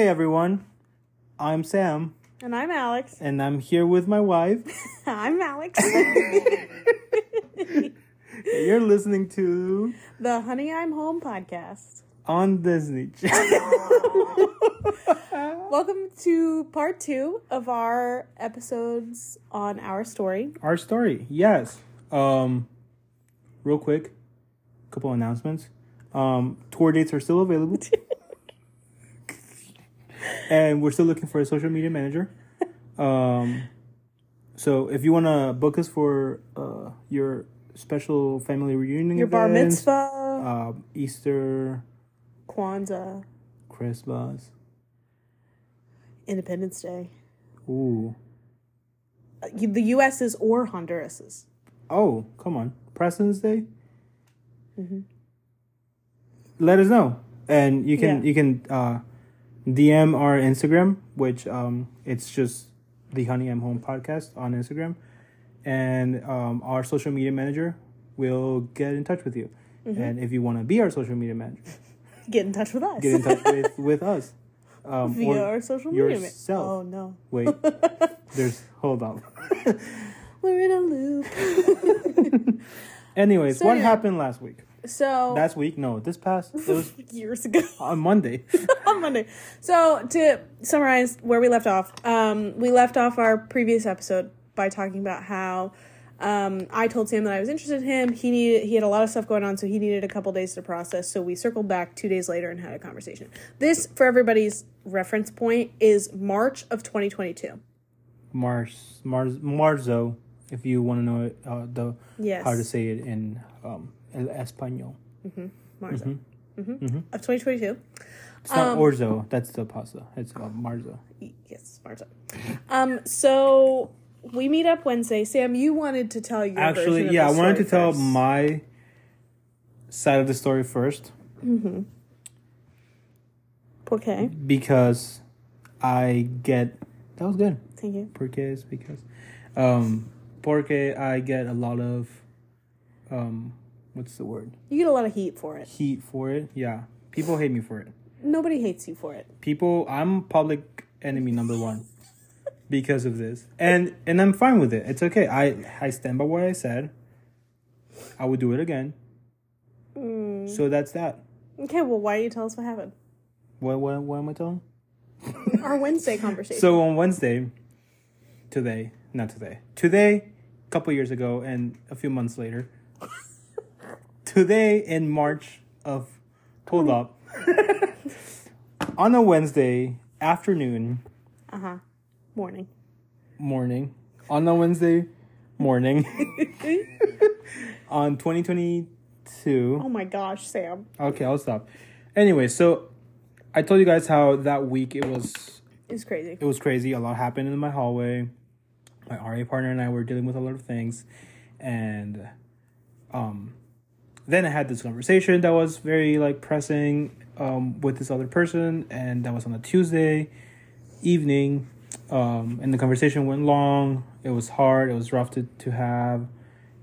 Hey everyone, I'm Sam, And I'm Alex. and I'm here with my wife. I'm Alex. You're listening to the Honey I'm Home podcast. on Disney Channel. Welcome to part two of our episodes on our story. Our story, yes. Um, real quick, couple announcements. Um, tour dates are still available, and we're still looking for a social media manager. Um, so if you want to book us for uh, your special family reunion, Your bar mitzvah, uh, Easter, Kwanzaa, Christmas. Independence Day. Ooh. Uh, The U.S.'s or Honduras's. Oh, come on. President's Day? Let us know. And you can Yeah. you can uh, DM our Instagram, which um, it's just the Honey I'm Home podcast on Instagram. And um, our social media manager will get in touch with you. And if you want to be our social media manager, Get in touch with us. get in touch with, with us. Um, Via our social media. ma-. Oh, no. Wait, there's hold on. We're in a loop. Anyways, So what yeah. happened last week? So, Last week? No, this past it was years ago. on Monday. on Monday. So to summarize where we left off, um, we left off our previous episode by talking about how um, I told Sam that I was interested in him. He needed he had a lot of stuff going on, so he needed a couple days to process. So we circled back two days later and had a conversation. This, for everybody's reference point, is March of 2022. Mars, Mars, Marzo, if you want to know it, uh, the Yes, how to say it in um, el español. March hmm of 2022. It's not Um, orzo. That's the pasta. It's uh, Marzo. Yes, March. Um, so we meet up Wednesday. Sam, you wanted to tell your Actually, yeah, I wanted to story tell my side of the story first Okay, because I get that was good. thank you. Porque is because, um, porque I get a lot of, um, what's the word? You get a lot of heat for it. Heat for it. Yeah, people hate me for it. Nobody hates you for it. people i'm public enemy number one because of this and and i'm fine with it it's okay i i stand by what i said i would do it again mm. so that's that Okay, well, why don't you tell us what happened? what what, what am i telling Our Wednesday conversation. so on wednesday today not today today a couple years ago and a few months later today in march of hold up on a wednesday afternoon uh huh. Morning. morning on a Wednesday morning on 2022. Oh my gosh, Sam. Okay, I'll stop. Anyway, so I told you guys how that week it was It's crazy. it was crazy. A lot happened in my hallway. My RA partner and I were dealing with a lot of things, and um, then I had this conversation that was very like pressing um with this other person, and that was on a Tuesday evening. Um, and the conversation went long. It was hard. It was rough to, to have,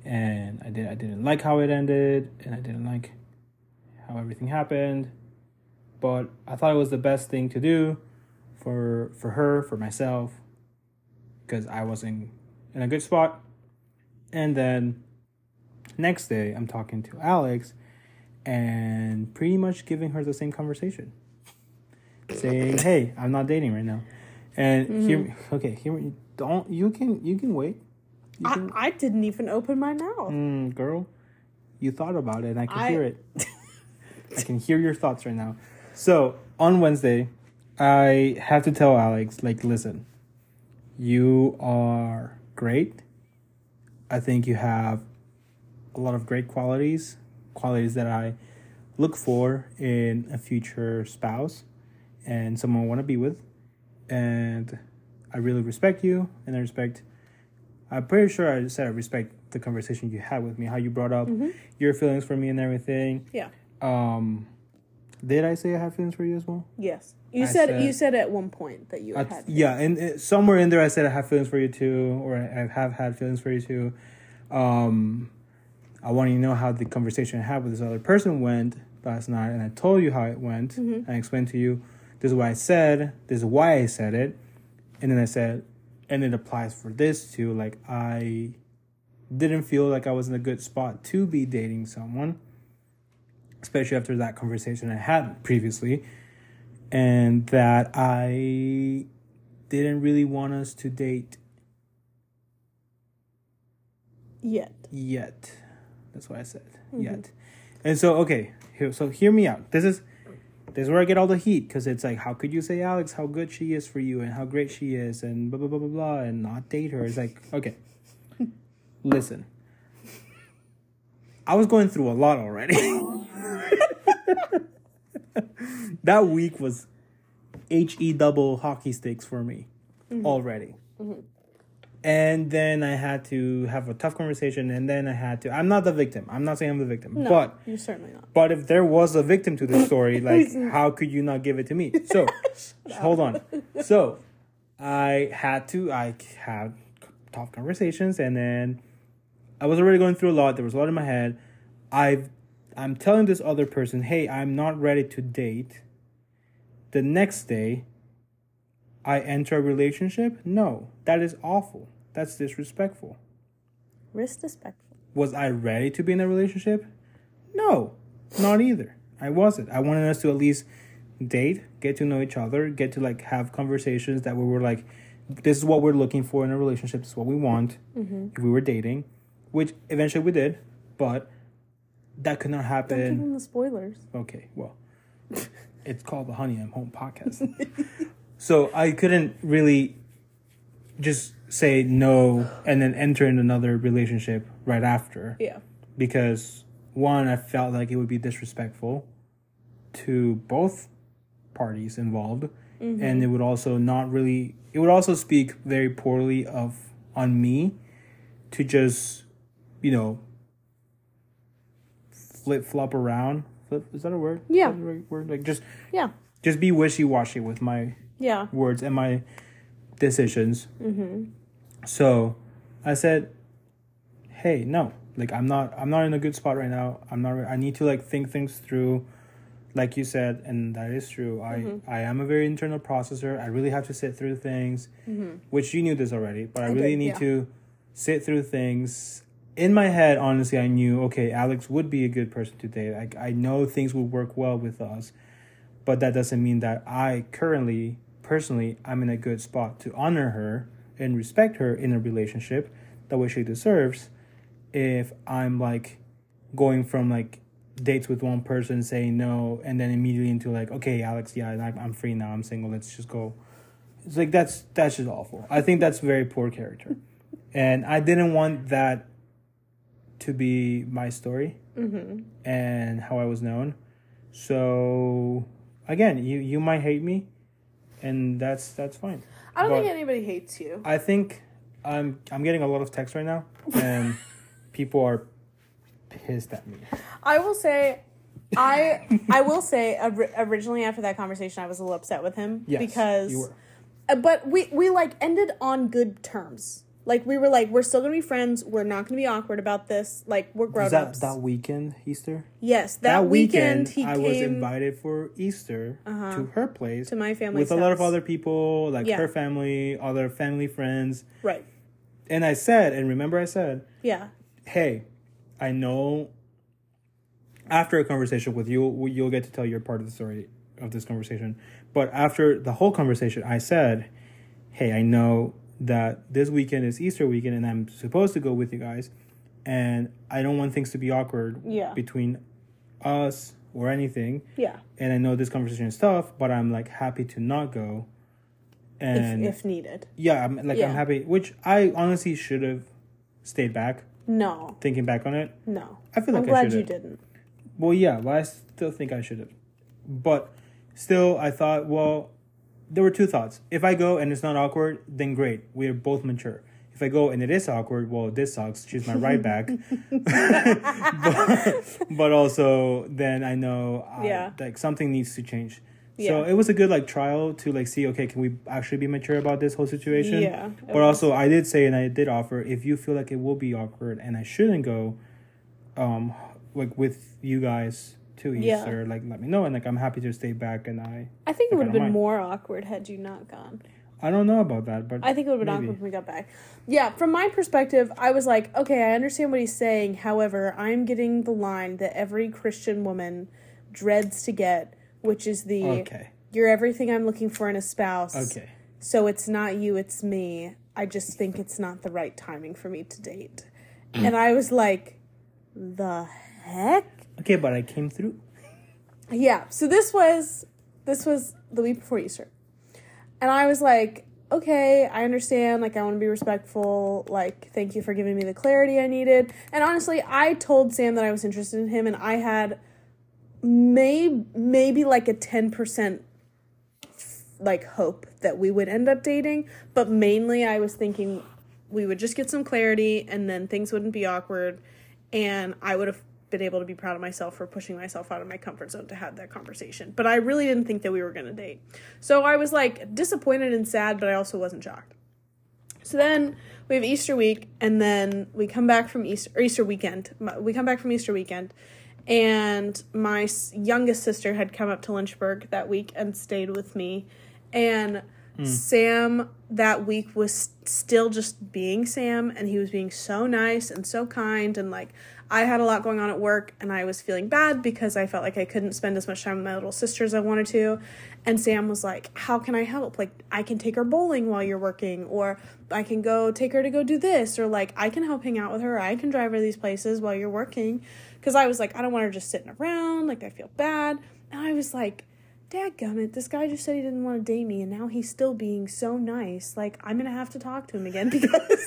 and I did I didn't like how it ended, and I didn't like how everything happened. But I thought it was the best thing to do for for her, for myself, because I wasn't in a good spot. And then next day, I'm talking to Alex, and pretty much giving her the same conversation, saying, "Hey, I'm not dating right now." And here, okay, here, don't you can you can wait, you I, I didn't even open my mouth. mm, girl. You thought about it, and I can I- hear it. I can hear your thoughts right now. So on Wednesday, I have to tell Alex, like, listen, you are great. I think you have a lot of great qualities, qualities that I look for in a future spouse and someone I want to be with. And I really respect you, and I respect. I'm pretty sure I said I respect the conversation you had with me, how you brought up your feelings for me and everything. Yeah. Um, did I say I have feelings for you as well? Yes. You said, said- you said at one point that you I, had yeah, and uh, somewhere in there I said I have feelings for you too, or I have had feelings for you too. Um, I want you to know how the conversation I had with this other person went last night, and I told you how it went. Mm-hmm. I explained to you This is what I said. This is why I said it. And then I said, and it applies for this too. Like I didn't feel like I was in a good spot to be dating someone, especially after that conversation I had previously, and that I didn't really want us to date Yet. yet. That's what I said. Mm-hmm. Yet. And so okay, here so hear me out. This is this is where I get all the heat because it's like, how could you say Alex how good she is for you and how great she is and blah blah blah blah blah and not date her? It's like, okay. Listen. I was going through a lot already. that week was H E double hockey sticks for me mm-hmm. already. Mm-hmm. And then I had to have a tough conversation, and then I had to. I'm not the victim. I'm not saying I'm the victim, No, but you're certainly not. but if there was a victim to this story, like how could you not give it to me? So hold on. So I had to I had tough conversations and then I was already going through a lot. There was a lot in my head. I've I'm telling this other person, hey, I'm not ready to date. The next day I enter a relationship? No. That is awful. That's disrespectful. Disrespectful. Was I ready to be in a relationship? No, not either. I wasn't. I wanted us to at least date, get to know each other, get to like have conversations that we were like, this is what we're looking for in a relationship. This is what we want. Mm-hmm. If we were dating, which eventually we did, but that could not Don't give happen. the spoilers. Okay, well, it's called the Honey I'm Home podcast. so I couldn't really just say no and then enter in another relationship right after Yeah. because one, I felt like it would be disrespectful to both parties involved, mm-hmm. and it would also not really. It would also speak very poorly of on me to just, you know, flip flop around. Flip is that a word? Yeah. The word like just Yeah. just be wishy washy with my Yeah. words and my decisions. Mm-hmm. So I said, "Hey, no, like I'm not. I'm not in a good spot right now. I'm not. I need to like think things through." Like you said, and that is true. I I am a very internal processor. I really have to sit through things, which you knew this already. But I, I really did, need yeah. to sit through things. In my head, honestly, I knew okay, Alex would be a good person to date. Like I know things would work well with us but that doesn't mean that I currently, personally, I'm in a good spot to honor her and respect her in a relationship the way she deserves. If I'm like going from like dates with one person saying no and then immediately into like, okay, Alex, yeah, I'm, I'm free now, I'm single, let's just go. It's like that's that's just awful. I think that's very poor character, and I didn't want that to be my story mm-hmm. and how I was known. So again, you you might hate me, and that's that's fine. I don't But think anybody hates you. I think I'm I'm getting a lot of text right now, and people are pissed at me. I will say, I I will say originally after that conversation, I was a little upset with him Yes, because, you were. But we we like ended on good terms. Like we were like we're still gonna be friends. We're not gonna be awkward about this. Like we're grown that ups. that weekend Easter? yes, that, weekend, he I came. Uh-huh. was invited for Easter to her place to my family, with a lot of other people, like Yeah. her family, other family friends, right. and I said, and remember, I said, Yeah. hey, I know after a conversation with you, you'll get to tell your part of the story of this conversation. But after the whole conversation, I said, hey, I know that this weekend is Easter weekend and I'm supposed to go with you guys. And I don't want things to be awkward Yeah. between us or anything. Yeah. And I know this conversation is tough, but I'm like happy to not go. And if if needed. yeah, I'm like Yeah. I'm happy, which I honestly should have stayed back. No. Thinking back on it, No. I feel like I'm I glad you didn't. Well, yeah, but I still think I should have. But still, I thought, well, there were two thoughts. If I go and it's not awkward, then great. We are both mature. If I go and it is awkward, well, this sucks. She's my right back. but, but also, then I know Yeah. like something needs to change. Yeah. So it was a good like trial to like see okay can we actually be mature about this whole situation Yeah, but was. also I did say and I did offer if you feel like it will be awkward and I shouldn't go um like with you guys to Yeah. Easter, like let me know, and like I'm happy to stay back. And I I think it would have been mind. more awkward had you not gone. I don't know about that, but I think it would have been Maybe. awkward when we got back. Yeah, from my perspective, I was like, okay, I understand what he's saying. However, I'm getting the line that every Christian woman dreads to get, which is the okay, you're everything I'm looking for in a spouse. okay. So it's not you, it's me. I just think it's not the right timing for me to date. and I was like, the heck? Okay, but I came through. Yeah. So this was this was the week before Easter. And I was like, okay, I understand, like I want to be respectful, like thank you for giving me the clarity I needed. And honestly, I told Sam that I was interested in him and I had may maybe like a 10% like hope that we would end up dating, but mainly I was thinking we would just get some clarity and then things wouldn't be awkward and I would have been able to be proud of myself for pushing myself out of my comfort zone to have that conversation. But I really didn't think that we were going to date. So I was like disappointed and sad, but I also wasn't shocked. So then we have Easter week and then we come back from Easter or Easter weekend. We come back from Easter weekend and my youngest sister had come up to Lynchburg that week and stayed with me and hmm. Sam that week was still just being Sam and he was being so nice and so kind and like I had a lot going on at work and I was feeling bad because I felt like I couldn't spend as much time with my little sister as I wanted to. And Sam was like how can I help? Like I can take her bowling while you're working or I can go take her to go do this or like I can help hang out with her. I can drive her to these places while you're working. Because I was like I don't want her just sitting around like I feel bad. And I was like Dadgummit, this guy just said he didn't want to date me, and now he's still being so nice. Like, I'm gonna have to talk to him again because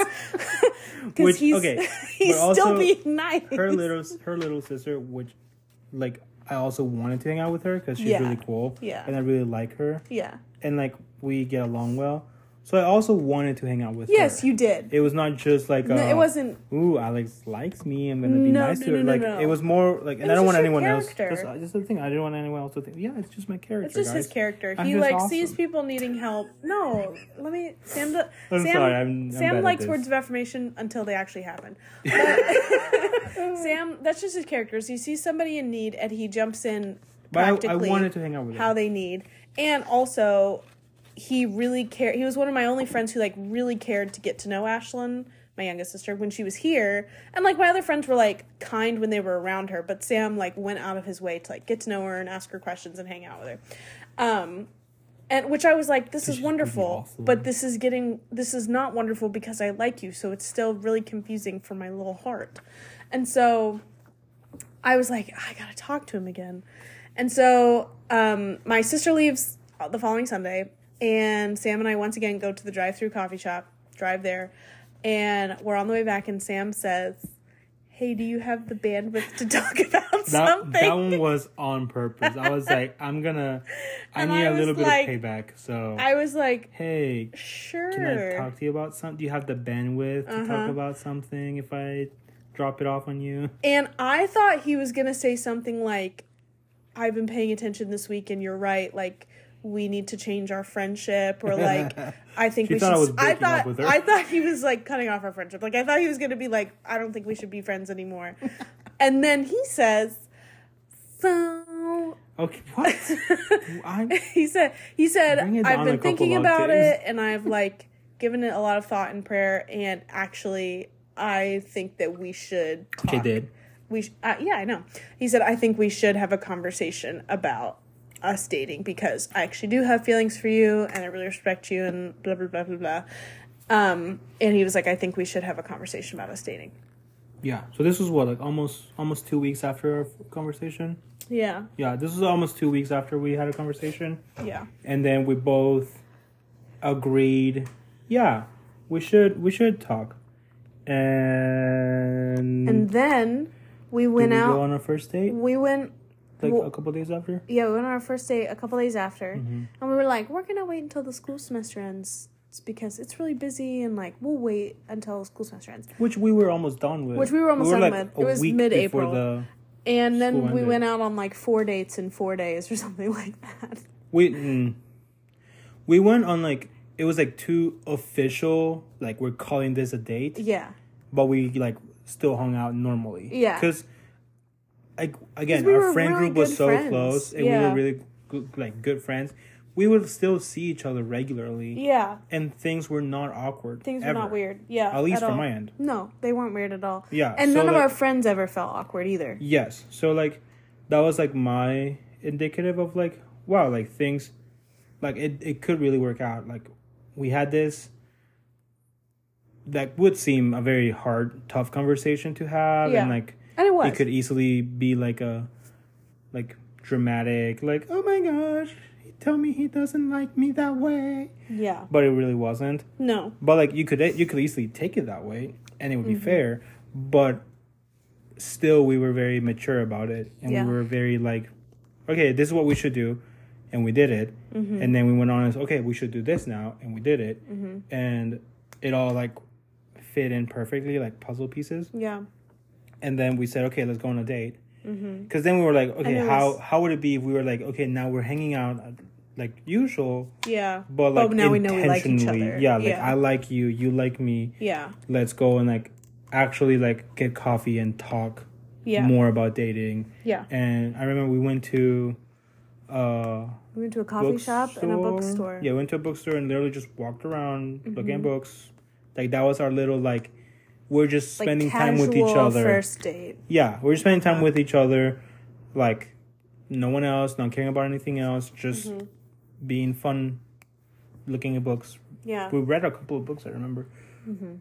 because Which- he's okay, he's but still also being nice. Her little her little sister, which like I also wanted to hang out with her because she's Yeah. really cool. Yeah. and I really like her, yeah. and like we get along well. So I also wanted to hang out with her. Yes, you did. It was not just like No, uh, it wasn't. Ooh, Alex likes me. I'm gonna be No, nice no, to her. like no. it was more like, and I don't want just anyone else. character. Just, uh, just the thing. I didn't want anyone else to think. Yeah, it's just my character. It's just his character. I'm he just like awesome. sees people needing help. No, let me. Sam. do- I'm Sam. sorry, I'm- I'm Sam likes words of affirmation until they actually happen. Sam, that's just his character. Is he sees somebody in need and he jumps in But I, I wanted to hang out with her. how they need, and also he really cared. He was one of my only friends who like really cared to get to know Ashlyn, my youngest sister, when she was here. And like my other friends were like kind when they were around her, but Sam like went out of his way to like get to know her and ask her questions and hang out with her. Um, and which I was like, this is wonderful, but this is getting this is not wonderful because I like you, so it's still really confusing for my little heart. And so I was like, I gotta talk to him again. And so um, my sister leaves the following Sunday, and Sam and I once again go to the drive-through coffee shop, drive there, and we're on the way back, and Sam says, "Hey, do you have the bandwidth to talk about that something?" that one was on purpose. I was like, I'm gonna. I And need I a little bit of payback. So I was like, hey, "Sure." can I talk to you about something? Do you have the bandwidth to Uh-huh. talk about something? If I drop it off on you, And I thought he was gonna say something like, "I've been paying attention this week, and you're right. Like, we need to change our friendship, or like, I think we I should." I up thought. I thought he was like cutting off our friendship. Like, I thought he was gonna be like, "I don't think we should be friends anymore," and then he says, "So." okay, what? He said he said I've been thinking about octaves." it and I've like given it a lot of thought and prayer and actually I think that we should talk. okay, did we sh- uh, yeah I know he said I think we should have a conversation about us dating because I actually do have feelings for you and I really respect you and blah blah blah blah blah um and he was like I think we should have a conversation about us dating yeah. So this was what like almost almost two weeks after our conversation. yeah Yeah, this was almost two weeks after we had a conversation. yeah and then we both agreed yeah we should we should talk and, and then we went we out on our first date we went like well- a couple days after Yeah, we went on our first date a couple days after, Mm-hmm. and we were like, we're gonna wait until the school semester ends. It's because it's really busy, and like we'll wait until school semester ends. which we were almost done with Which we were almost done with. a It was week mid-April. before the And then we ended. went out on like four dates in four days or something like that. we mm, we went on like it was like two official like we're calling this a date Yeah, but we like still hung out normally Yeah. because like again, we our friend really group was so friends. close, and Yeah. we were really good, like good friends. We would still see each other regularly, Yeah, and things were not awkward. things ever. were not weird. Yeah, At least from all. my end. No, they weren't weird at all. Yeah, and so, none of our friends ever felt awkward either. Yes. So like that was like my indicative of like wow, like things like it it could really work out. Like we had this that would seem a very hard, tough conversation to have Yeah. and like And it was. it could easily be like a like dramatic, like, oh my gosh, he tell me he doesn't like me that way. yeah. But it really wasn't. No. But like you could you could easily take it that way and it would be Mm-hmm. fair, but still we were very mature about it and Yeah. we were very like okay, this is what we should do and we did it. Mm-hmm. And then we went on and said, okay, we should do this now and we did it. Mm-hmm. And it all like fit in perfectly like puzzle pieces. Yeah. And then we said, okay, let's go on a date. Mm-hmm. Because then we were like, okay, how was- how would it be if we were like, okay, now we're hanging out like usual, Yeah. but like now we know we like each other. yeah, like Yeah. I like you, you like me. Yeah. Let's go and like actually like get coffee and talk Yeah. more about dating. Yeah. And I remember we went to uh We went to a coffee shop and a bookstore. Yeah, we went to a bookstore and literally just walked around looking Mm-hmm. at books. Like that was our little like we're just Like spending time with each other. First date. Yeah, we're just spending time with each other, like no one else, not caring about anything else, just Mm-hmm. being fun, looking at books. Yeah. We read a couple of books, I remember. Mm-hmm.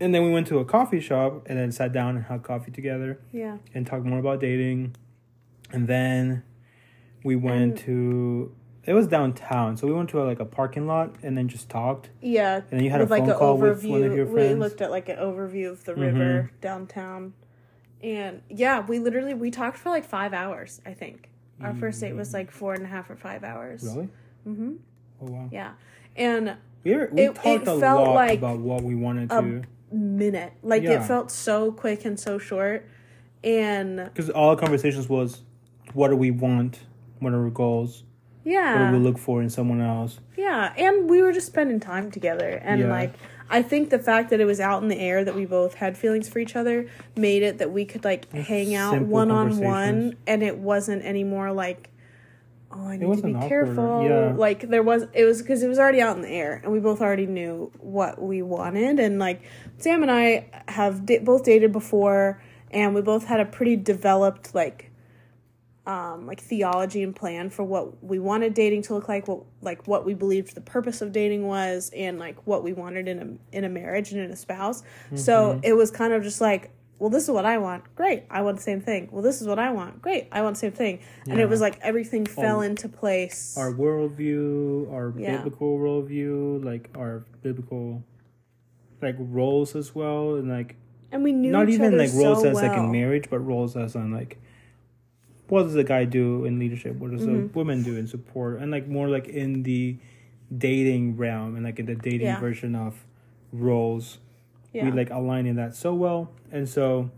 And then we went to a coffee shop and then sat down and had coffee together Yeah. and talked more about dating. And then we went And- to it was downtown, so we went to like a parking lot and then just talked. Yeah. And then you had a like phone an call overview. with one of your friends. We looked at like an overview of the Mhm. river downtown. And yeah, we literally we talked for like five hours, I think. Our first date was like four and a half or five hours. Really? Mm-hmm. Oh wow. Yeah. And We were, we It- talked it a felt lot like about what we wanted a to. minute. Like Yeah. it felt so quick and so short. And Because all the conversations was, what do we want? What are our goals? What yeah. do we look for in someone else? Yeah, and we were just spending time together, and Yeah. like I think the fact that it was out in the air that we both had feelings for each other made it that we could like hang out one on one, and it wasn't anymore like, oh, I need to be awkward, careful. yeah. Like there was, it was because it was already out in the air, and we both already knew what we wanted, and like Sam and I have da- both dated before, and we both had a pretty developed like um, like theology and plan for what we wanted dating to look like, what like what we believed the purpose of dating was, and like what we wanted in a in a marriage and in a spouse. So Mm-hmm. it was kind of just like, well, this is what I want. Great, I want the same thing. Well, this is what I want. Great, I want the same thing. And it was like everything fell into place. Our worldview, our Yeah. biblical worldview, like our biblical, like roles as well, and like and we knew not even like roles so as like in marriage, but roles as on like what does a guy do in leadership? What does Mm-hmm. a woman do in support? And like more like in the dating realm and like in the dating Yeah. version of roles. Yeah. We like align in that so well. And so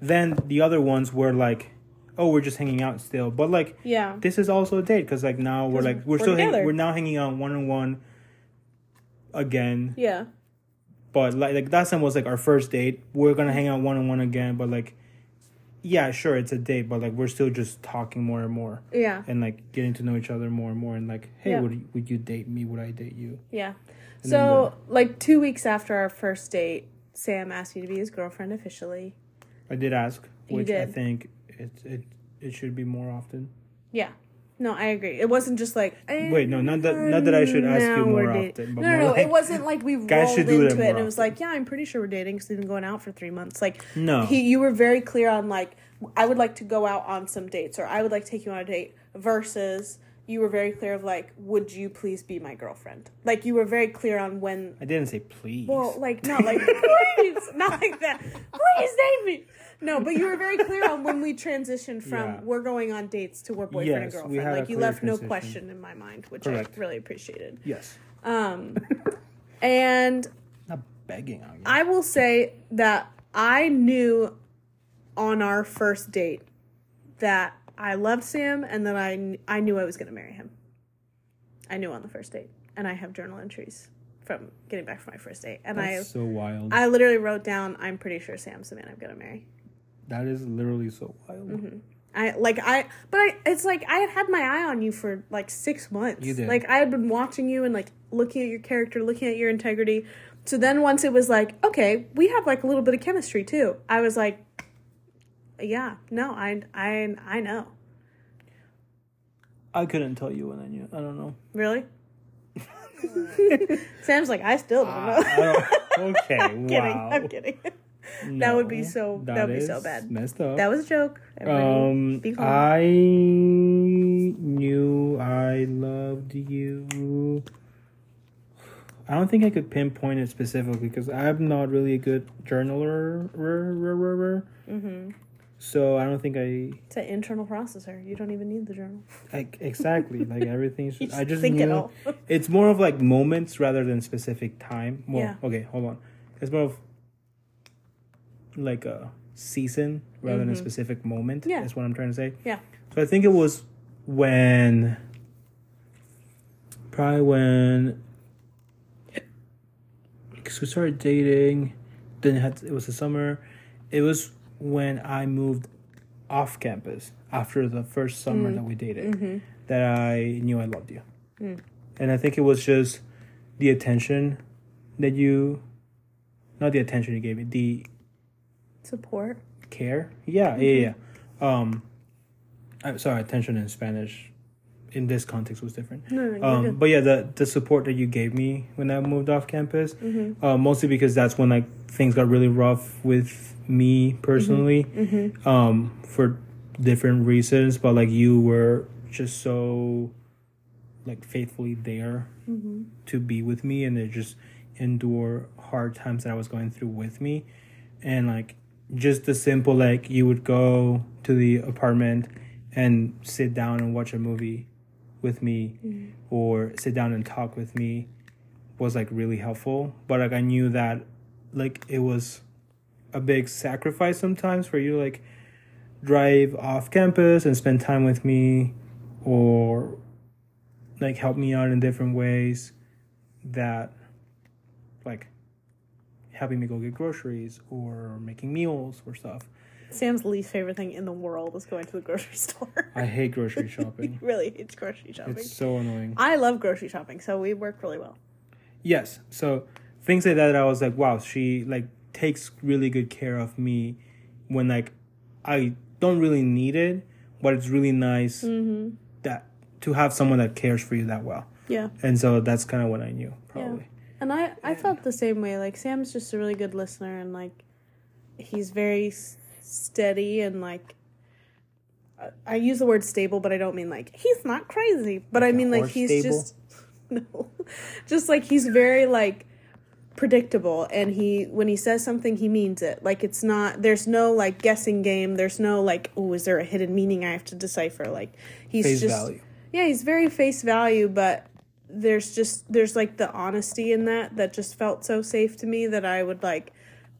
then the other ones were like, oh, we're just hanging out still. But like yeah. this is also a date because like now we're like we're, we're still hang- we're now hanging out one on one again Yeah. but like like that time was like our first date we're gonna hang out one on one again but like yeah sure it's a date but like we're still just talking more and more Yeah. and like getting to know each other more and more and like hey Yeah. would you, would you date me would i date you Yeah. And So, like two weeks after our first date, Sam asked me to be his girlfriend officially. i did ask which i think it it it should be more often Yeah. No, I agree. It wasn't just like eh, Wait, no, not that- not that I should ask you more often, no, no, no. like, it wasn't like we rolled into it and it was like, yeah, I'm pretty sure we're dating because we've been going out for three months. Like, No. he, you were very clear on like, I would like to go out on some dates or I would like to take you on a date versus you were very clear of like, would you please be my girlfriend? Like, you were very clear on when i didn't say please well, like not like please, not like that. Please date me. No, but you were very clear on when we transitioned from Yeah. we're going on dates to we're boyfriend and Yes, we girlfriend. Like you left no question in my mind, which Correct. I really appreciated. yes Um, and not begging on you I will say that I knew on our first date that I loved Sam and that I I knew I was going to marry him. I knew on the first date, and I have journal entries from getting back from my first date, and I that's so wild I literally wrote down, I'm pretty sure Sam's the man I'm gonna marry. that is literally so wild Mm-hmm. I like I, but I. It's like I had had my eye on you for like six months. You did. Like I had been watching you and like looking at your character, looking at your integrity. So then once it was like, okay, we have like a little bit of chemistry too. I was like, yeah, no, I, I, I know. I couldn't tell you when I knew. I don't know. Really? Sam's like, I still don't know. Don't- okay, I'm kidding. wow. I'm kidding. that would be so. That, would be so bad. Messed up. That was a joke. Everybody um. I knew I loved you. I don't think I could pinpoint it specifically because I'm not really a good journaler. Mm-hmm. So I don't think I It's an internal processor. You don't even need the journal. like exactly like everything's. You Just, I just think it all. it's more of like moments rather than specific time. Well, Yeah. okay, hold on. It's more of like a season rather than a specific moment. Mm-hmm. Yeah. That's what I'm trying to say. yeah. So I think it was when probably when because we started dating, then it had it was the summer. It was when I moved off campus after the first summer mm. that we dated mm-hmm. that I knew I loved you. Mm. And I think it was just the attention that you not the attention you gave me, the Support. care. Yeah, yeah, yeah. Mm-hmm. Um, I'm sorry, attention in Spanish in this context was different. No, Um, but yeah, the the support that you gave me when I moved off campus, Mm-hmm. uh, mostly because that's when like things got really rough with me personally, Mm-hmm. um, for different reasons. But like you were just so like faithfully there Mm-hmm. to be with me and to just endure hard times that I was going through with me, and like just the simple like you would go to the apartment and sit down and watch a movie with me mm-hmm. or sit down and talk with me was like really helpful. But like i knew that like it was a big sacrifice sometimes for you to like drive off campus and spend time with me or like help me out in different ways that like helping me go get groceries or making meals or stuff Sam's least favorite thing in the world is going to the grocery store. i hate grocery shopping really hates grocery shopping. it's so annoying I love grocery shopping, so we work really well. Yes. So things like that, I was like, wow, she like takes really good care of me when like I don't really need it, but it's really nice mm-hmm. that to have someone that cares for you that well. Yeah. And so that's kind of what I knew, probably. And I, I felt the same way. Like Sam's just a really good listener, and like he's very steady and like I- use the word stable, but I don't mean like he's not crazy. But I mean like he's stable? just no, just like he's very like predictable, and he when he says something, he means it. Like it's not there's no like guessing game. There's no like oh is there a hidden meaning I have to decipher? Like he's Face just value. yeah he's very face value, but there's just there's like the honesty in that that just felt so safe to me that I would like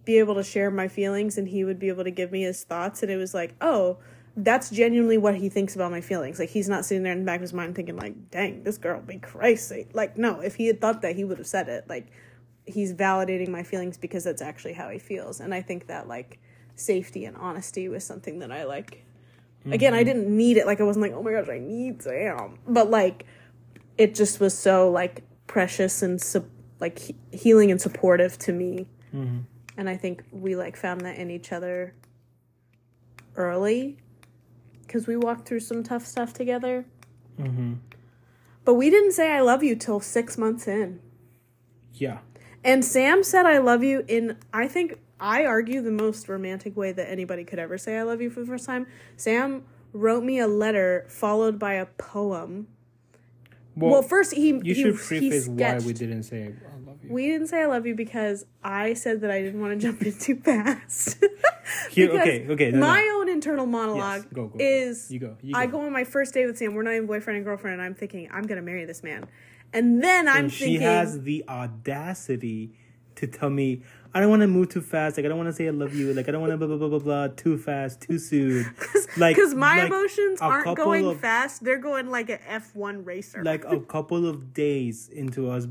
be able to share my feelings and he would be able to give me his thoughts. And it was like oh that's genuinely what he thinks about my feelings. Like he's not sitting there in the back of his mind thinking like dang this girl be crazy. Like no if he had thought that he would have said it. Like he's validating my feelings because that's actually how he feels. And i think that like safety and honesty was something that i like again i mm-hmm. didn't need it. Like i wasn't like oh my gosh i need sam. But like it just was so like precious and su- like he- healing and supportive to me mm-hmm. And i think we like found that in each other early. Because we walked through some tough stuff together. Mm-hmm. but we didn't say i love you till six months in. Yeah. and sam said i love you in i think i argue the most romantic way that anybody could ever say i love you for the first time. Sam wrote me a letter followed by a poem Well, well, first he you he, should preface why we didn't say I love you. We didn't say I love you because I said that I didn't want to jump in too fast. Here- okay, okay, no, no. my own internal monologue Yes, go, go, go. is You go, you I go. go on my first date with Sam. We're not even boyfriend and girlfriend, and I'm thinking I'm gonna marry this man, and then I'm and she has the audacity to tell me I don't want to move too fast. Like I don't want to say I love you. Like I don't want to blah blah blah blah blah too fast, too soon. Like because my like emotions aren't going of- fast; they're going like an F one racer. Like a couple of days into us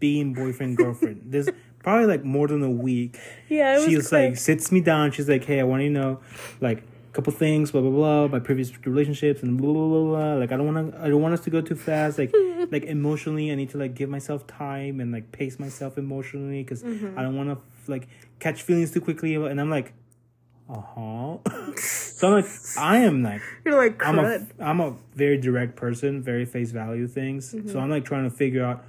being boyfriend girlfriend. There's probably like more than a week. yeah, it She's quick. like sits me down. She's like, "Hey, I want you to know, like, couple things, blah blah blah, my previous relationships and blah blah blah. blah. Like I don't want to, I don't want us to go too fast. Like like emotionally, I need to like give myself time and like pace myself emotionally because mm-hmm. I don't want to like catch feelings too quickly. And I'm like, uh huh. so I'm like, I am like You're like I'm a. I'm a very direct person, very face value things. So I'm like trying to figure out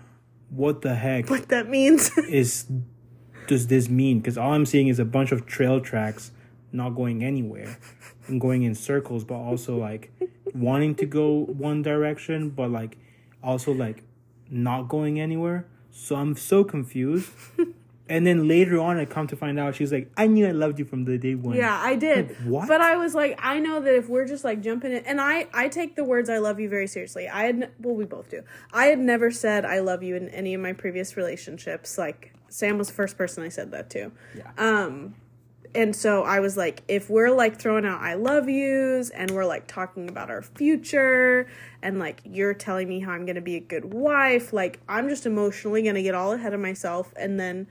what the heck what that means. is does this mean? Because all I'm seeing is a bunch of trail tracks not going anywhere and going in circles, but also like wanting to go one direction, but like also like not going anywhere. So I'm so confused. And then later on, I come to find out she's like, "I knew I loved you from the day one." Yeah, I did. Like, what? But I was like, I know that if we're just like jumping in, and I I take the words "I love you" very seriously. I had, well, we both do. I had never said "I love you" in any of my previous relationships. Like Sam was the first person I said that to. Yeah. Um, and so I was like, if we're like throwing out "I love yous" and we're like talking about our future, and like you're telling me how I'm gonna be a good wife, like I'm just emotionally gonna get all ahead of myself, and then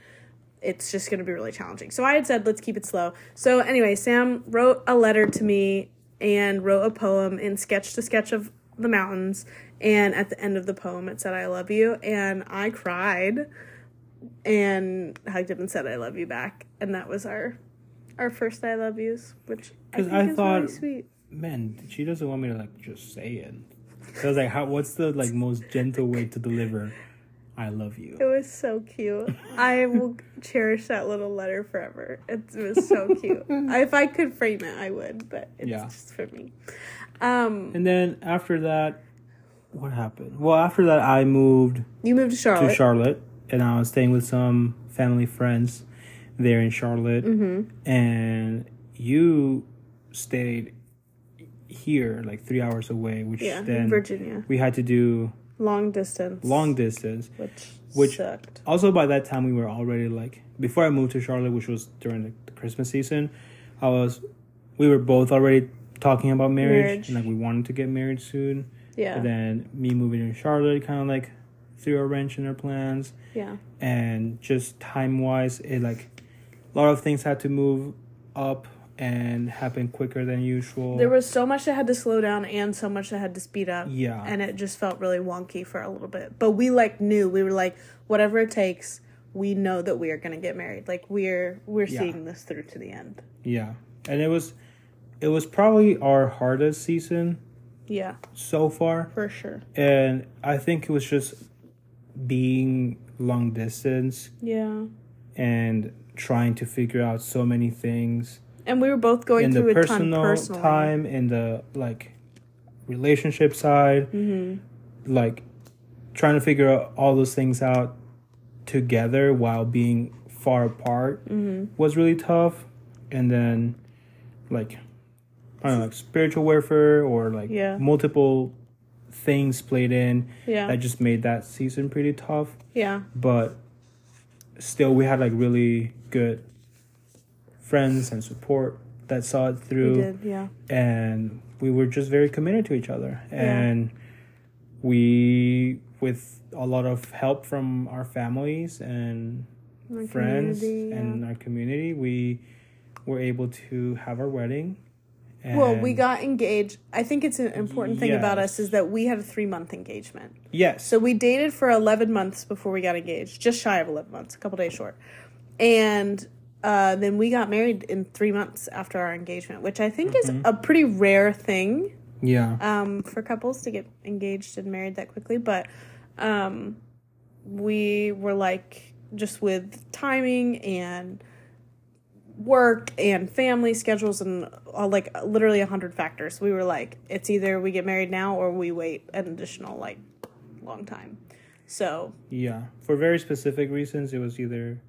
it's just going to be really challenging. So I had said, let's keep it slow. So anyway, Sam wrote a letter to me and wrote a poem and sketched a sketch of the mountains. And at the end of the poem, it said, I love you. And I cried and hugged him and said, I love you back. And that was our our first I love yous, which I think I is thought- really sweet. Man, she doesn't want me to like just say it. So I was like, how? What's the like most gentle way to deliver? I love you. It was so cute. I will cherish that little letter forever. It was so cute. if I could frame it, I would, but it's Yeah. just for me. Um, And then after that, what happened? Well, after that, I moved you moved to Charlotte. to Charlotte, and I was staying with some family friends there in Charlotte. Mm-hmm. And you stayed here, like three hours away, which Yeah, then in Virginia. we had to do Long distance. long distance. which, which- sucked. Also, by that time, we were already like before I moved to Charlotte, which was during the, Christmas season. I was, we were both already talking about marriage, Marriage. and like we wanted to get married soon. Yeah. And then me moving to Charlotte kind of like threw a wrench in our plans, yeah. and just time wise, it like a lot of things had to move up and happen quicker than usual. There was so much that had to slow down and so much that had to speed up. yeah, And it just felt really wonky for a little bit. But we like knew we were like, whatever it takes, we know that we are gonna get married. Like we're we're Yeah. seeing this through to the end. yeah, and it was, it was probably our hardest season Yeah, so far. for sure. and I think it was just being long distance Yeah. and trying to figure out so many things And we were both going in the through a ton personal personally. time in the like relationship side Mm-hmm. like trying to figure out all those things out together while being far apart Mm-hmm. was really tough and then like I don't know like spiritual warfare or like Yeah. multiple things played in Yeah. that just made that season pretty tough. yeah. But still, we had like really good friends and support that saw it We through, did, yeah. and we were just very committed to each other. Yeah. And we, with a lot of help from our families and Our friends yeah. and our community, we were able to have our wedding. Well, we got engaged. I think it's an important thing about us is that we had a three month engagement. yes, So we dated for 11 months before we got engaged, just shy of 11 months, a couple days short. And uh, then we got married in three months after our engagement, which I think is a pretty rare thing yeah, um, for couples to get engaged and married that quickly. But um, we were like, just with timing and work and family schedules and all, like literally a hundred factors, we were like, it's either we get married now or we wait an additional like long time. So Yeah, for very specific reasons, it was either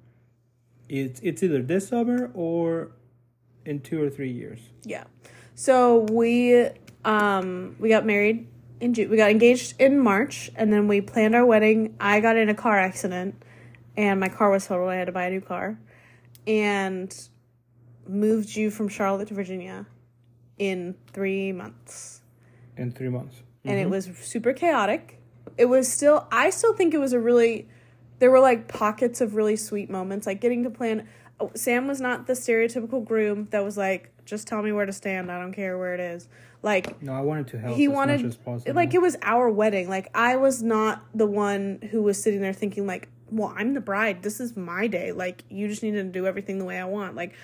it's it's either this summer or in two or three years. yeah, so we um we got married in June. We got engaged in March, and then we planned our wedding. I got in a car accident, and my car was totaled. I had to buy a new car, and moved you from Charlotte to Virginia in three months. In three months. and it was super chaotic. It was still, I still think it was a really, there were like pockets of really sweet moments, like getting to plan. oh, Sam was not the stereotypical groom that was like just tell me where to stand. I don't care where it is. Like No, I wanted to help he as wanted much as possible. like it was our wedding. Like I was not the one who was sitting there thinking like, well, I'm the bride. This is my day. Like you just need to do everything the way I want. Like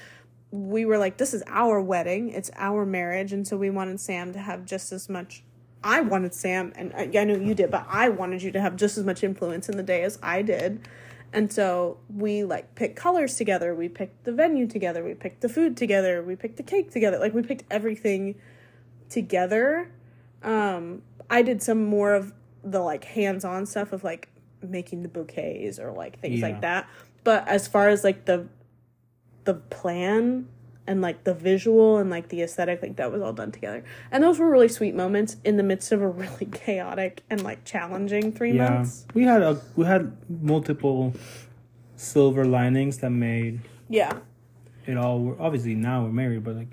we were like, this is our wedding. It's our marriage, and so we wanted Sam to have just as much. I wanted Sam, and I, I know you did, but I wanted you to have just as much influence in the day as I did. And so we like picked colors together. We picked the venue together. We picked the food together. We picked the cake together. Like we picked everything together. Um, I did some more of the like hands-on stuff of like making the bouquets or like things Yeah. like that. But as far as like the the plan and like the visual and like the aesthetic, like that was all done together. And those were really sweet moments in the midst of a really chaotic and like challenging three yeah, months. we had a we had multiple silver linings that made Yeah. it all. Obviously, now we're married, but like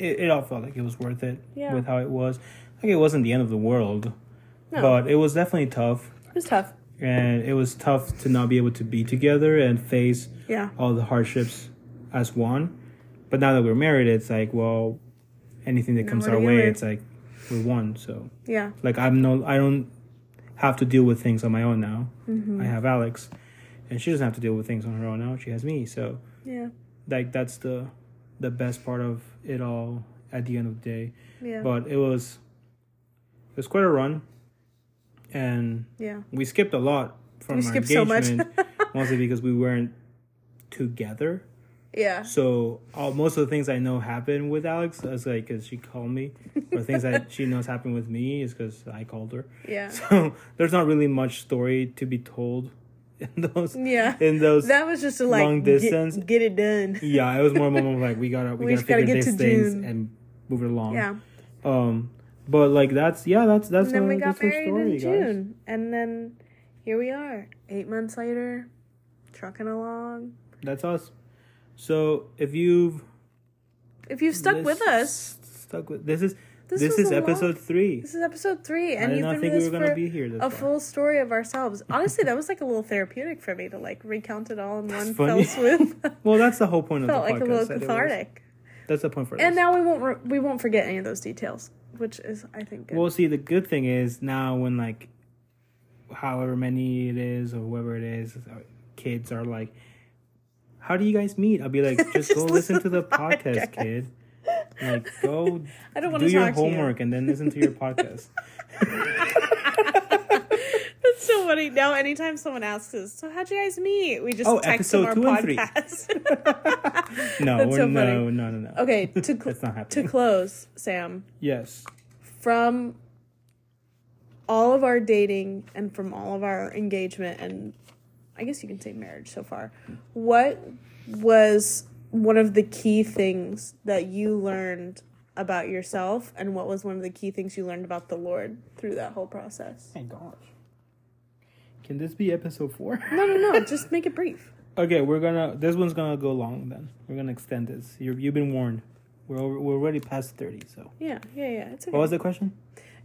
it, it all felt like it was worth it Yeah. with how it was. Like it wasn't the end of the world, No. but it was definitely tough, It was tough. and it was tough to not be able to be together and face Yeah. all the hardships as one. But now that we're married, it's like, well, anything that Now comes our way, it's like we're one. So Yeah. like I'm no, I don't have to deal with things on my own now. Mm-hmm. I have Alex, and she doesn't have to deal with things on her own now. She has me. So Yeah. like that's the the best part of it all at the end of the day. Yeah. But it was it was quite a run, and yeah. we skipped a lot from We our skipped so much. engagement, mostly because we weren't together. Yeah. So all, most of the things I know happen with Alex is like because she called me, or things that she knows happen with me is because I called her. Yeah. So there's not really much story to be told in those Yeah. in those. That was just a like Long distance. Get, it done. yeah, it was more a moment of like we gotta we, We gotta gotta figure get these to things June. and move it along. Yeah. Um, but like that's yeah that's that's And then a, we got married story, in guys. June. And then here we are, eight months later, trucking along. That's us. So if you've If you've stuck with us, stuck with this is This this, is episode long- three. this is episode three, and you've been think with we us were gonna for be here this a far. full story of ourselves. Honestly, that was like a little therapeutic for me to like recount it all in one funny. fell swoop. Well, that's the whole point of Felt the like a little that it was- cathartic. That's the point for us. And now we won't re- we won't forget any of those details, which is I think good. Well, see, the good thing is now when like, however many it is or whoever it is, uh, kids are like, "How do you guys meet?" I'll be like, "Just, go listen to listen the to the podcast, podcast." kid. Like, go I don't do your to you. homework and then listen to your podcast." That's so funny. Now, anytime someone asks us, "So how'd you guys meet?" We just Oh, text them our episode two and three. podcast. No, That's so no, funny. no, no, no. okay, to cl- That's not to close, Sam. Yes. from all of our dating and from all of our engagement and I guess you can say marriage so far, what was one of the key things that you learned about yourself and what was one of the key things you learned about the Lord through that whole process? My gosh. Can this be episode four? No, no, no, just make it brief. Okay, we're gonna. This one's gonna go long. Then we're gonna extend this. You're, you've been warned. We're over, we're already past thirty. So Yeah, yeah, yeah. It's okay. what was the question?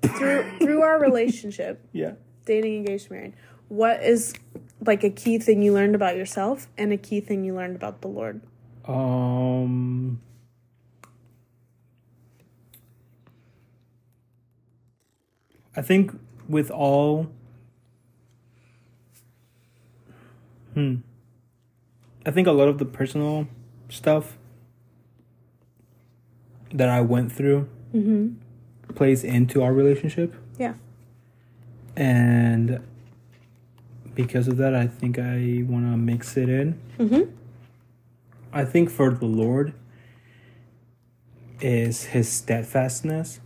through through our relationship, Yeah. dating, engaged, married, what is like a key thing you learned about yourself and a key thing you learned about the Lord? Um. I think with all. Hmm. I think a lot of the personal stuff that I went through Mm-hmm. plays into our relationship. Yeah. And because of that, I think I want to mix it in. Mm-hmm. I think for the Lord is his steadfastness.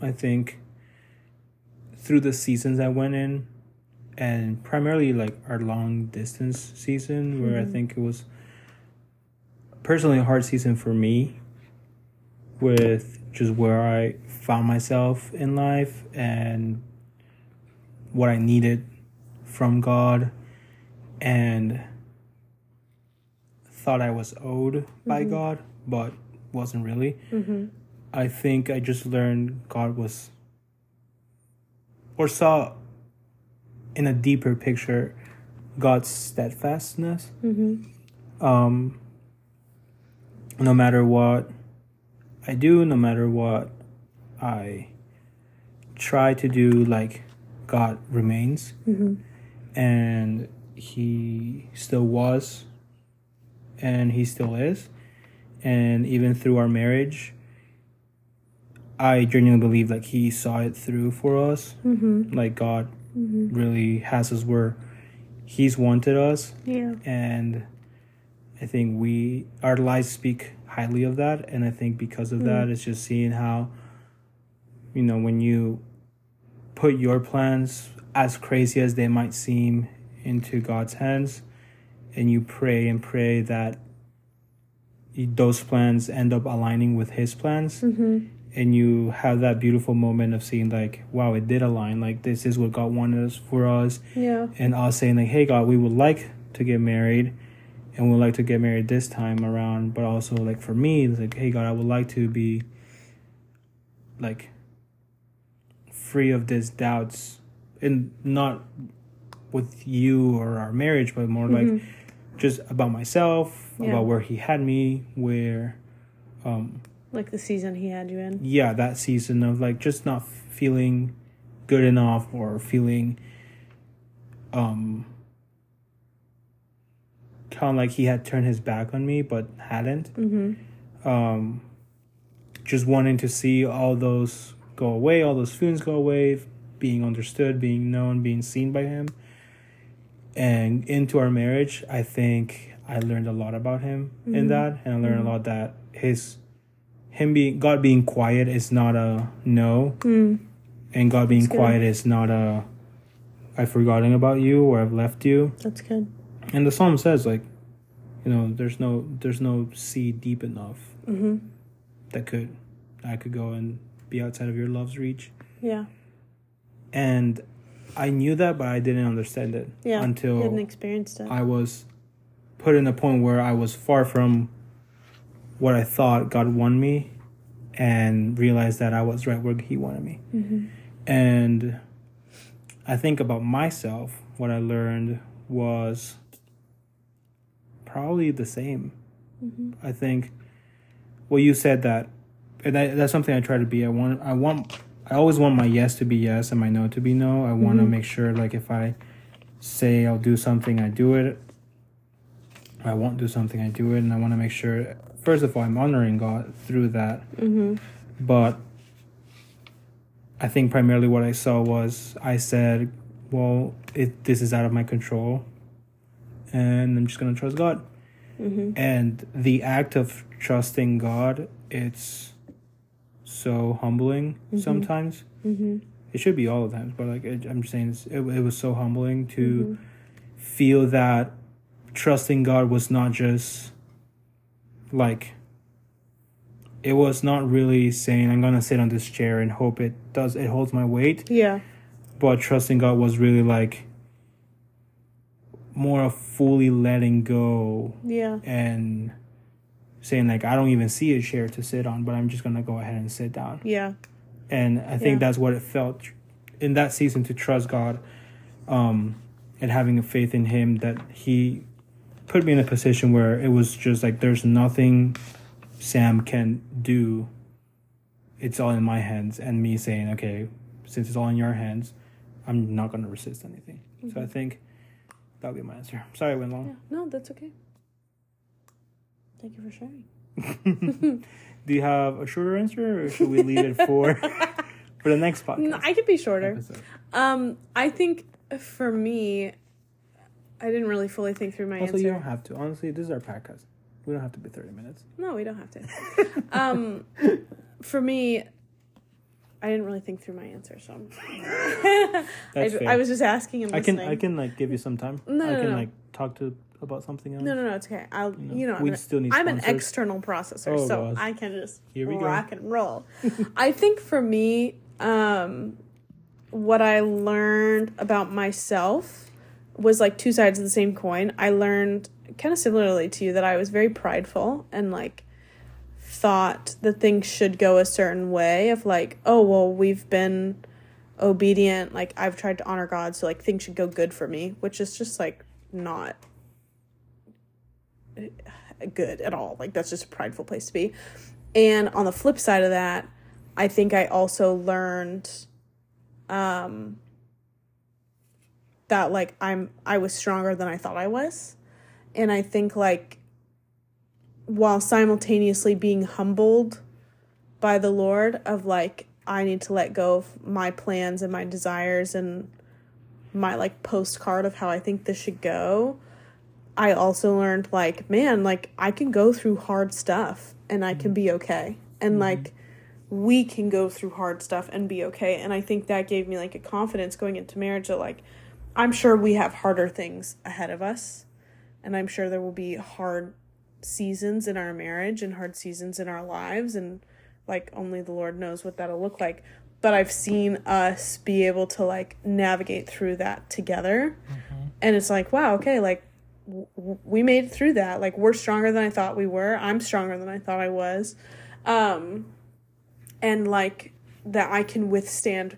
I think through the seasons I went in, and primarily like our long distance season, where I think it was personally a hard season for me with just where I found myself in life and what I needed from God and thought I was owed by God, but wasn't really. Mm-hmm. I think I just learned God was, or saw in a deeper picture, God's steadfastness. Mm-hmm. um, no matter what I do, no matter what I try to do, like God remains, mm-hmm. and He still was, and He still is, and even through our marriage, I genuinely believe like He saw it through for us. Mm-hmm. Like God mm-hmm. really has us where He's wanted us, Yeah. and I think we our lives speak highly of that, and I think because of mm. that, it's just seeing how you know when you put your plans as crazy as they might seem into God's hands, and you pray and pray that those plans end up aligning with His plans, Mm-hmm. and you have that beautiful moment of seeing like, wow, it did align. Like this is what God wanted us for us Yeah. and us saying like, "Hey God, we would like to get married, and we'd like to get married this time around." But also like for me, it's like, "Hey God, I would like to be like free of these doubts, and not with you or our marriage, but more like just about myself, Yeah. about where He had me, where." um Like the season he had you in. yeah that season of like just not feeling good enough or feeling um kind of like he had turned his back on me but hadn't Mm-hmm. um just wanting to see all those go away all those feelings go away being understood being known being seen by him and into our marriage i think i learned a lot about him in that and i learned a lot that his him being god being quiet is not a no Mm. and god being That's good. quiet is not a i've forgotten about you or i've left you That's good. and the psalm says like you know there's no there's no sea deep enough Mm-hmm. that could I could go and be outside of your love's reach. Yeah. And I knew that but I didn't understand it Yeah. until hadn't experienced it. I was put in a point where I was far from what I thought God wanted me and realized that I was right where he wanted me. mm-hmm. And I think about myself, what I learned was probably the same. Mm-hmm. I think well you said that that, that's something I try to be. I want I want I always want my yes to be yes and my no to be no. I want to Mhm. make sure like if I say I'll do something, I do it. I won't do something, I do it, and I want to make sure first of all I'm honoring God through that Mm-hmm. but I think primarily what I saw was I said, "Well, it this is out of my control, and I'm just gonna trust God." Mm-hmm. And the act of trusting God, it's so humbling Mhm. sometimes. Mm-hmm. It should be all the times, but like it, I'm just saying, it's, it it was so humbling to Mm-hmm. feel that trusting God was not just like it was not really saying I'm gonna sit on this chair and hope it does it holds my weight, Yeah. but trusting God was really like more of fully letting go Yeah. and saying like I don't even see a chair to sit on, but I'm just gonna go ahead and sit down. Yeah. And I think Yeah. that's what it felt in that season to trust God, um, and having a faith in Him that He put me in a position where it was just like there's nothing Sam can do. It's all in my hands, and me saying, okay, since it's all in your hands, I'm not gonna resist anything. So I think that'll be my answer. Sorry, I went Yeah. long. No, that's okay. Thank you for sharing. Do you have a shorter answer, or should we leave it for for the next podcast? No, I could be shorter. Um, I think for me, I didn't really fully think through my Also, answer. you don't have to. Honestly, this is our podcast. We don't have to be thirty minutes. No, we don't have to. um, for me, I didn't really think through my answer, so I, fair. I was just asking and I can listening. I can like give you some time. No, I no, can no. like talk to about something else. No, no, no, it's okay. I'll, know, you know, we I'm, still need I'm an external processor, Oh, so gosh. I can just Here we go. rock and roll. I think for me, um, what I learned about myself was like two sides of the same coin. I learned kind of similarly to you that I was very prideful and like thought that things should go a certain way of like, oh, well, we've been obedient, like I've tried to honor God, so like things should go good for me, which is just like not good at all. Like that's just a prideful place to be. And on the flip side of that, I think I also learned um that like I'm I was stronger than I thought I was. And I think like while simultaneously being humbled by the Lord of like I need to let go of my plans and my desires and my like postcard of how I think this should go. I also learned like man, like I can go through hard stuff and I can be okay. And mm-hmm. like we can go through hard stuff and be okay. And I think that gave me like a confidence going into marriage that like I'm sure we have harder things ahead of us. And I'm sure there will be hard seasons in our marriage and hard seasons in our lives and like only the Lord knows what that'll look like. But I've seen us be able to like navigate through that together. Mm-hmm. And it's like, wow, okay, like w- we made it through that. Like we're stronger than I thought we were. I'm stronger than I thought I was. Um and like that I can withstand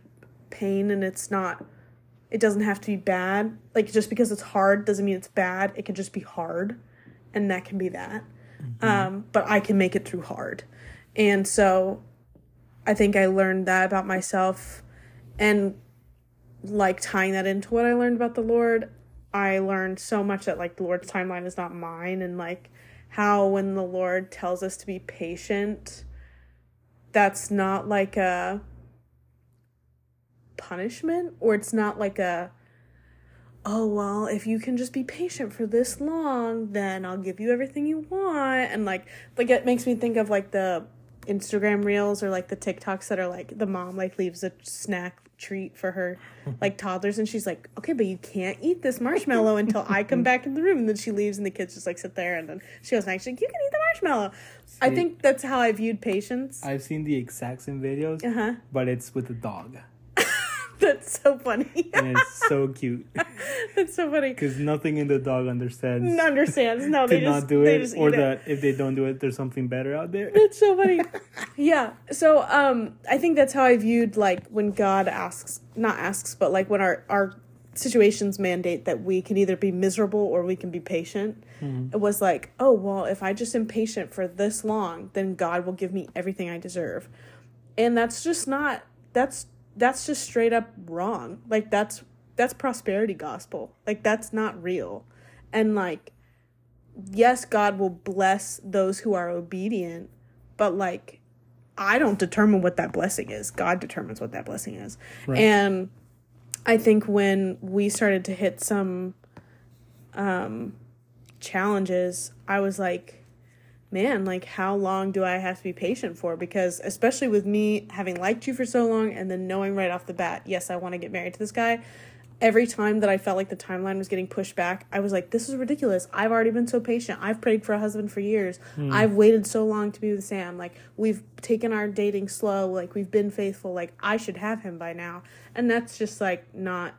pain and it's not it doesn't have to be bad. Like just because it's hard doesn't mean it's bad. It can just be hard and that can be that. Mm-hmm. Um, but I can make it through hard. And so I think I learned that about myself and like tying that into what I learned about the Lord, I learned so much that like the Lord's timeline is not mine and like how when the Lord tells us to be patient, that's not like a punishment or it's not like a oh well if you can just be patient for this long then i'll give you everything you want. And like like it makes me think of like the instagram reels or like the tiktoks that are like the mom like leaves a snack treat for her like toddlers and she's like okay but you can't eat this marshmallow until i come back in the room. And then she leaves and the kids just like sit there and then she goes next like you can eat the marshmallow. See, i think that's how i viewed patience. I've seen the exact same videos uh-huh. but it's with a dog That's so funny. and it's so cute. That's so funny. Because nothing in the dog understands. Understands. No, they just, not do it, or that if they don't do it, there's something better out there. That's so funny. yeah. So, um, I think that's how I viewed like when God asks, not asks, but like when our our situations mandate that we can either be miserable or we can be patient. Mm-hmm. It was like, oh well, if I just am patient for this long, then God will give me everything I deserve, and that's just not. That's that's just straight up wrong. Like that's that's prosperity gospel. Like that's not real. And like yes, God will bless those who are obedient, but like I don't determine what that blessing is. God determines what that blessing is. Right. And I think when we started to hit some um challenges, I was like man, like how long do I have to be patient for? Because especially with me having liked you for so long and then knowing right off the bat, yes, I want to get married to this guy. Every time that I felt like the timeline was getting pushed back, I was like, this is ridiculous. I've already been so patient. I've prayed for a husband for years. Mm. I've waited so long to be with Sam. Like, we've taken our dating slow. Like, we've been faithful. Like, I should have him by now. And that's just like not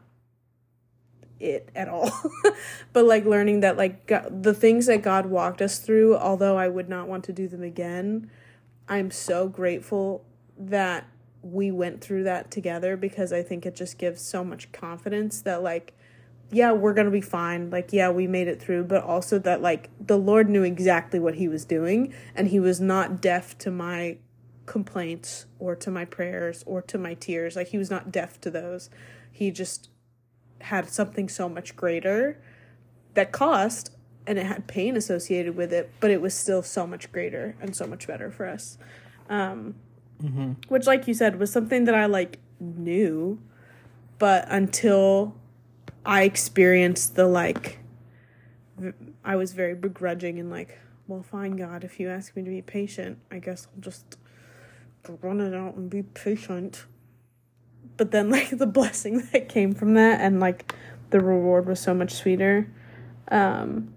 it at all. but like learning that like God, the things that God walked us through, although I would not want to do them again, I'm so grateful that we went through that together because I think it just gives so much confidence that like yeah, we're to be fine. Like yeah, we made it through, but also that like the Lord knew exactly what he was doing and he was not deaf to my complaints or to my prayers or to my tears. Like he was not deaf to those. He just had something so much greater that cost and it had pain associated with it, but it was still so much greater and so much better for us. Um, mm-hmm. Which, like you said, was something that I like knew, but until I experienced the like, I was very begrudging and like, well, fine, God, if you ask me to be patient, I guess I'll just run it out and be patient but then like the blessing that came from that and like the reward was so much sweeter um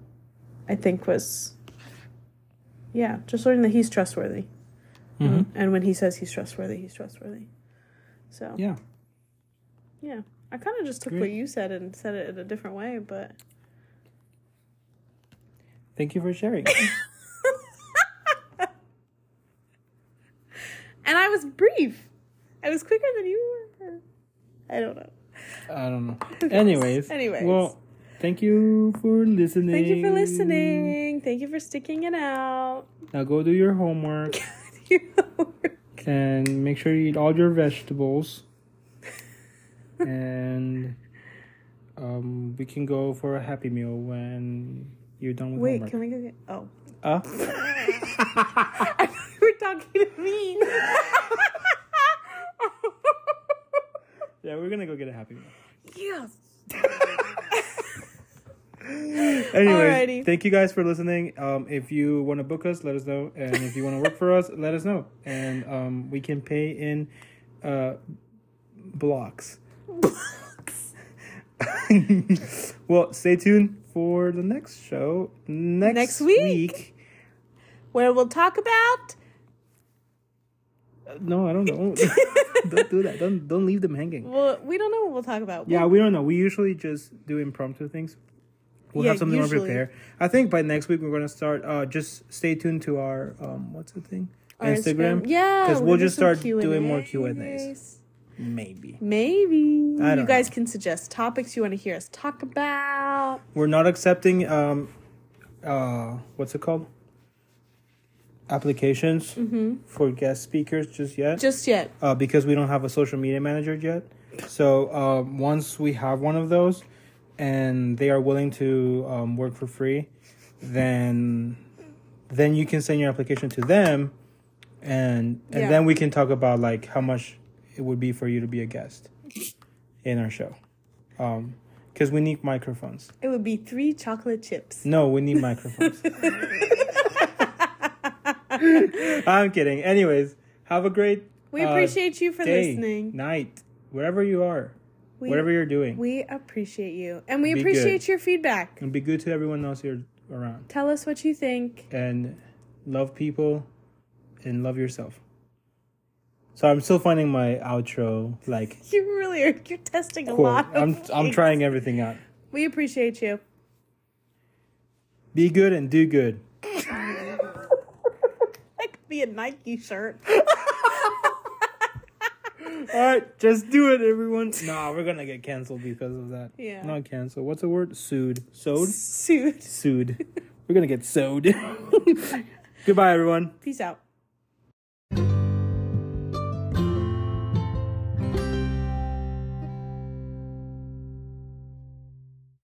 i think was yeah just learning that he's trustworthy. Mm-hmm. and when he says he's trustworthy he's trustworthy. So yeah. yeah i kind of just took Great. what you said and said it in a different way but thank you for sharing. And i was brief. I was quicker than you were I don't know. I don't know. Anyways. Anyways. Well, thank you for listening. Thank you for listening. Thank you for sticking it out. Now go do your homework do your homework. and make sure you eat all your vegetables. and um, we can go for a happy meal when you're done with it. Wait, homework. can we go get? Oh, Uh, I thought you were talking to me. Yeah, we're gonna go get a happy meal. yes. Anyways, Alrighty. thank you guys for listening. Um, if you want to book us, let us know, and if you want to work for us, let us know, and um, we can pay in uh, blocks. well, stay tuned for the next show next, Next week. Where we'll talk about. No, I don't know. don't do that. Don't don't leave them hanging. Well, we don't know what we'll talk about. Yeah, we don't know. We usually just do impromptu things. We'll Yeah, have something usually. prepare. I think by next week we're gonna start. Uh, just stay tuned to our um, what's the thing? Our Instagram. Yeah, because we'll just start doing more Q Q&As. Maybe Maybe I you don't guys know. can suggest topics you want to hear us talk about. we're not accepting um, uh, what's it called? Applications for guest speakers just yet. Mm-hmm. Just yet. uh, because we don't have a social media manager yet. So um, once we have one of those, and they are willing to um, work for free, then then you can send your application to them, and and Yeah. then we can talk about like how much it would be for you to be a guest in our show, Um, because we need microphones. It would be three chocolate chips. No, we need microphones. I'm kidding. Anyways, have a great We uh, appreciate you for day, listening. night, wherever you are, We, whatever you're doing, we appreciate you, and we Be appreciate good. your feedback. and be good to everyone else you're around, Tell us what you think. and love people, and love yourself. So I'm still finding my outro like You really are. You're testing a lot. I'm I'm trying everything out. We appreciate you. Be good and do good. That be a Nike shirt. All right, just do it, everyone. Nah, we're gonna get canceled because of that. Yeah. Not canceled. What's the word? Sued. Sewed. Sued. Sued. We're gonna get sewed. Goodbye, everyone. Peace out.